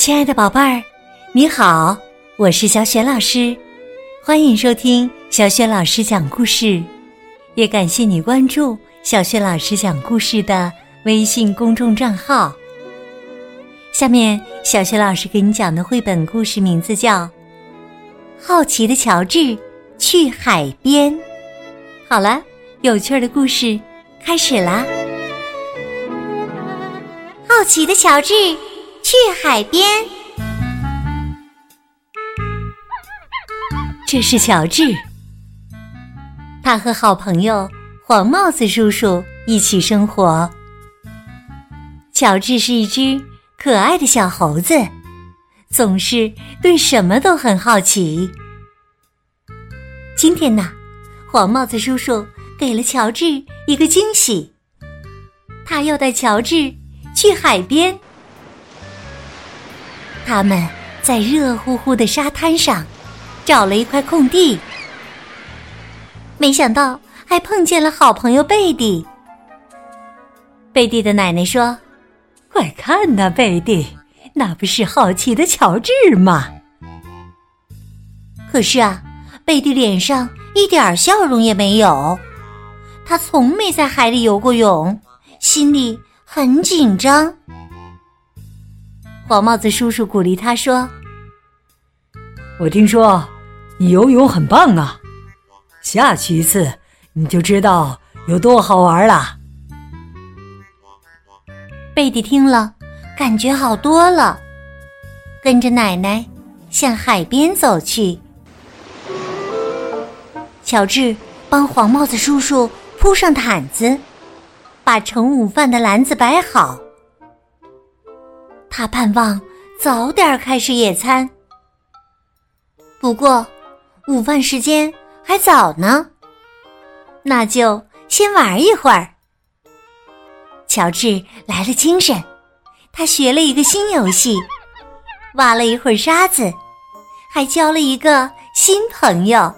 亲爱的宝贝儿，你好，我是小雪老师，欢迎收听小雪老师讲故事，也感谢你关注小雪老师讲故事的微信公众账号。下面，小雪老师给你讲的绘本故事名字叫《好奇的乔治去海边》。好了，有趣的故事开始啦！好奇的乔治去海边。这是乔治，他和好朋友黄帽子叔叔一起生活。乔治是一只可爱的小猴子，总是对什么都很好奇。今天呢，黄帽子叔叔给了乔治一个惊喜，他要带乔治。去海边，他们在热乎乎的沙滩上找了一块空地，没想到还碰见了好朋友贝蒂。贝蒂的奶奶说：“快看呐，贝蒂，那不是好奇的乔治吗？”可是啊，贝蒂脸上一点笑容也没有，他从没在海里游过泳，心里。很紧张，黄帽子叔叔鼓励他说：“我听说你游泳很棒啊，下去一次你就知道有多好玩了。”贝蒂听了，感觉好多了，跟着奶奶向海边走去。乔治帮黄帽子叔叔铺上毯子。把盛午饭的篮子摆好，他盼望早点开始野餐。不过，午饭时间还早呢，那就先玩一会儿。乔治来了精神，他学了一个新游戏，挖了一会儿沙子，还交了一个新朋友。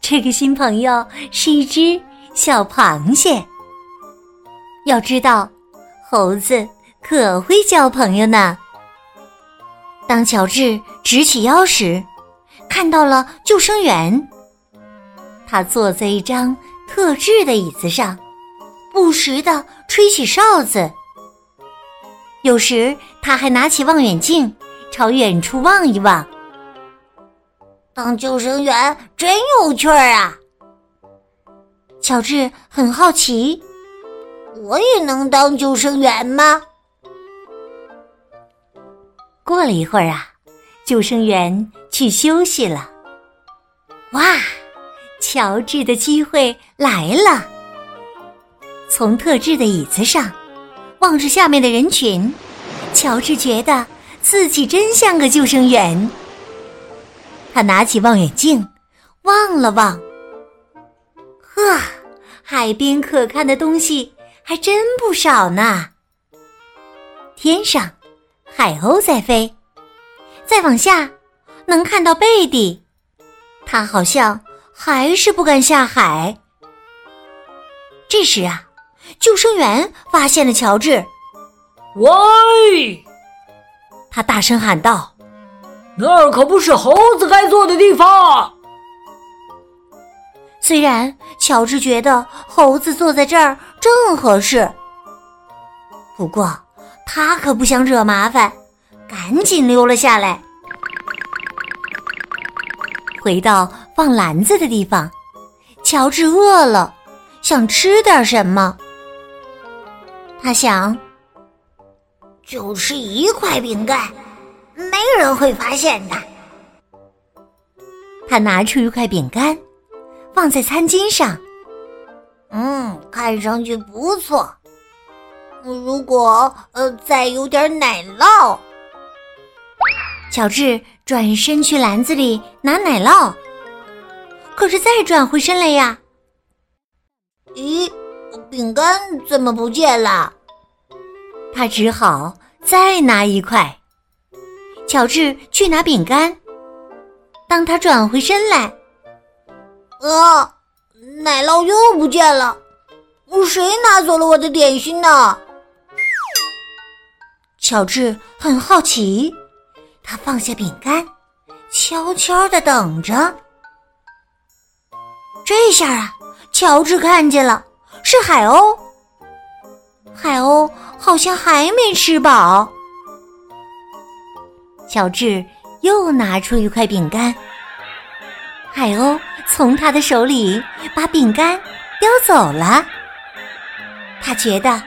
这个新朋友是一只小螃蟹。要知道，猴子可会交朋友呢。当乔治直起腰时，看到了救生员。他坐在一张特制的椅子上，不时的吹起哨子。有时他还拿起望远镜，朝远处望一望。当救生员真有趣儿啊！乔治很好奇。我也能当救生员吗？过了一会儿啊，救生员去休息了。哇，乔治的机会来了！从特制的椅子上望着下面的人群，乔治觉得自己真像个救生员。他拿起望远镜望了望，呵，海边可看的东西。还真不少呢。天上，海鸥在飞；再往下，能看到贝蒂，他好像还是不敢下海。这时啊，救生员发现了乔治。喂！他大声喊道：“那儿可不是猴子该坐的地方。”虽然乔治觉得猴子坐在这儿正合适，不过他可不想惹麻烦，赶紧溜了下来。回到放篮子的地方，乔治饿了，想吃点什么。他想，就吃一块饼干，没人会发现的。他拿出一块饼干。放在餐巾上，嗯，看上去不错。如果呃再有点奶酪，乔治转身去篮子里拿奶酪，可是再转回身来呀，咦，饼干怎么不见了？他只好再拿一块。乔治去拿饼干，当他转回身来。啊！奶酪又不见了，谁拿走了我的点心呢？乔治很好奇，他放下饼干，悄悄的等着。这下啊，乔治看见了，是海鸥。海鸥好像还没吃饱。乔治又拿出一块饼干，海鸥从他的手里把饼干叼走了。他觉得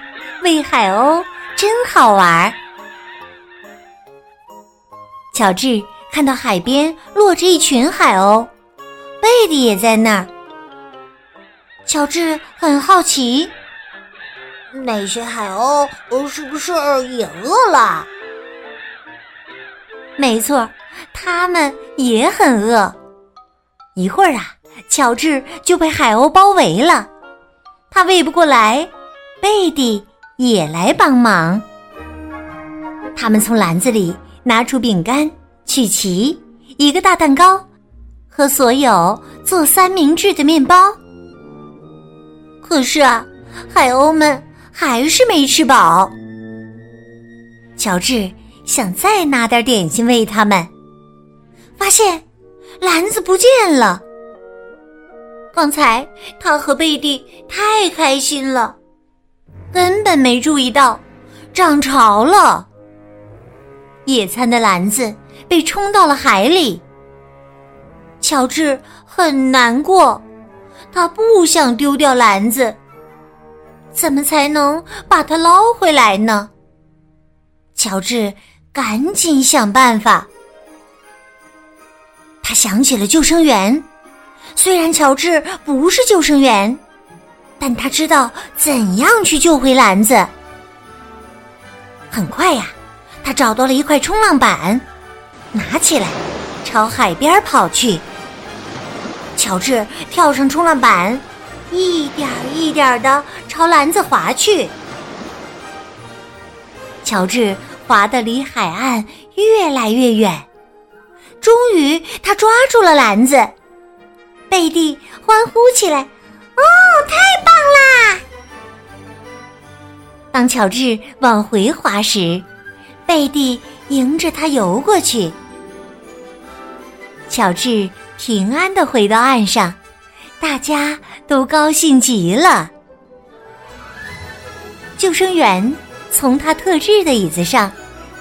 喂海鸥真好玩。乔治看到海边落着一群海鸥，贝蒂也在那儿。乔治很好奇，那些海鸥是不是也饿了？没错，他们也很饿。一会儿啊，乔治就被海鸥包围了，他喂不过来，贝蒂也来帮忙。他们从篮子里拿出饼干、曲奇、一个大蛋糕和所有做三明治的面包。可是啊，海鸥们还是没吃饱。乔治。想再拿点点心喂他们，发现篮子不见了。刚才他和贝蒂太开心了，根本没注意到涨潮了。野餐的篮子被冲到了海里。乔治很难过，他不想丢掉篮子，怎么才能把它捞回来呢？乔治。赶紧想办法。他想起了救生员，虽然乔治不是救生员，但他知道怎样去救回篮子。很快呀，他找到了一块冲浪板，拿起来朝海边跑去。乔治跳上冲浪板，一点一点的朝篮子滑去。乔治。滑得离海岸越来越远，终于他抓住了篮子，贝蒂欢呼起来：“哦，太棒啦！”当乔治往回滑时，贝蒂迎着他游过去。乔治平安的回到岸上，大家都高兴极了。救生员。从他特制的椅子上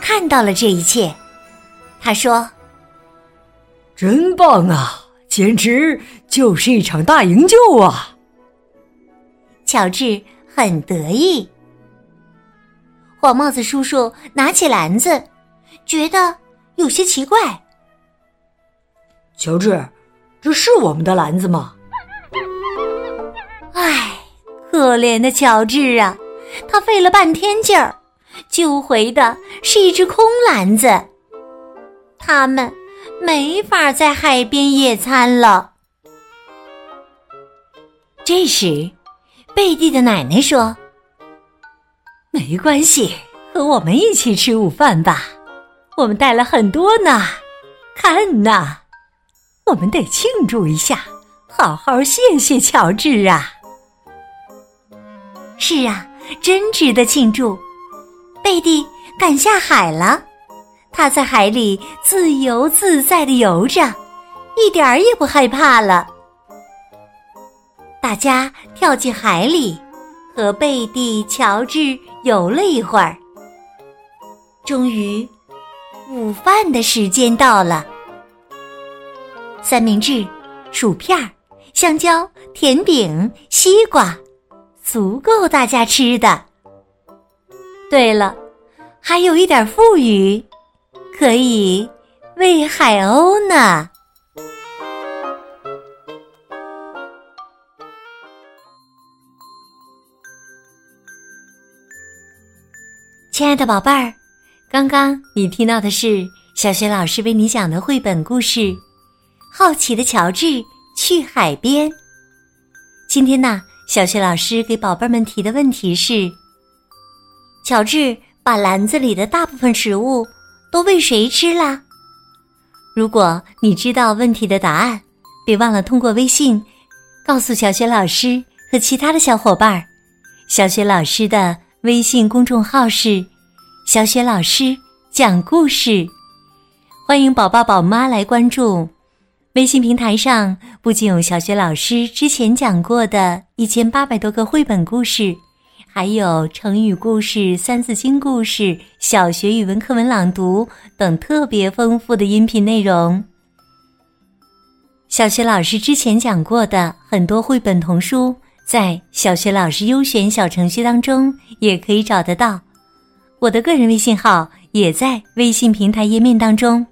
看到了这一切，他说：“真棒啊，简直就是一场大营救啊！”乔治很得意。黄帽子叔叔拿起篮子，觉得有些奇怪。乔治，这是我们的篮子吗？唉，可怜的乔治啊！他费了半天劲儿，救回的是一只空篮子。他们没法在海边野餐了。这时，贝蒂的奶奶说：“没关系，和我们一起吃午饭吧。我们带了很多呢。看呐，我们得庆祝一下，好好谢谢乔治啊。”是啊。真值得庆祝！贝蒂敢下海了，他在海里自由自在的游着，一点儿也不害怕了。大家跳进海里，和贝蒂、乔治游了一会儿。终于，午饭的时间到了。三明治、薯片、香蕉、甜饼、西瓜。足够大家吃的。对了，还有一点富余，可以喂海鸥呢。亲爱的宝贝儿，刚刚你听到的是小学老师为你讲的绘本故事《好奇的乔治去海边》。今天呢？小雪老师给宝贝们提的问题是：乔治把篮子里的大部分食物都喂谁吃了？如果你知道问题的答案，别忘了通过微信告诉小雪老师和其他的小伙伴儿。小雪老师的微信公众号是小雪老师讲故事，欢迎宝宝宝妈来关注。微信平台上不仅有小雪老师之前讲过的一千八百多个绘本故事，还有成语故事、三字经故事、小学语文课文朗读等特别丰富的音频内容。小学老师之前讲过的很多绘本童书，在小学老师优选小程序当中也可以找得到。我的个人微信号也在微信平台页面当中。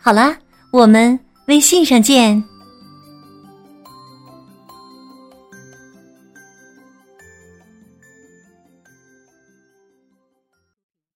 好啦，我们微信上见。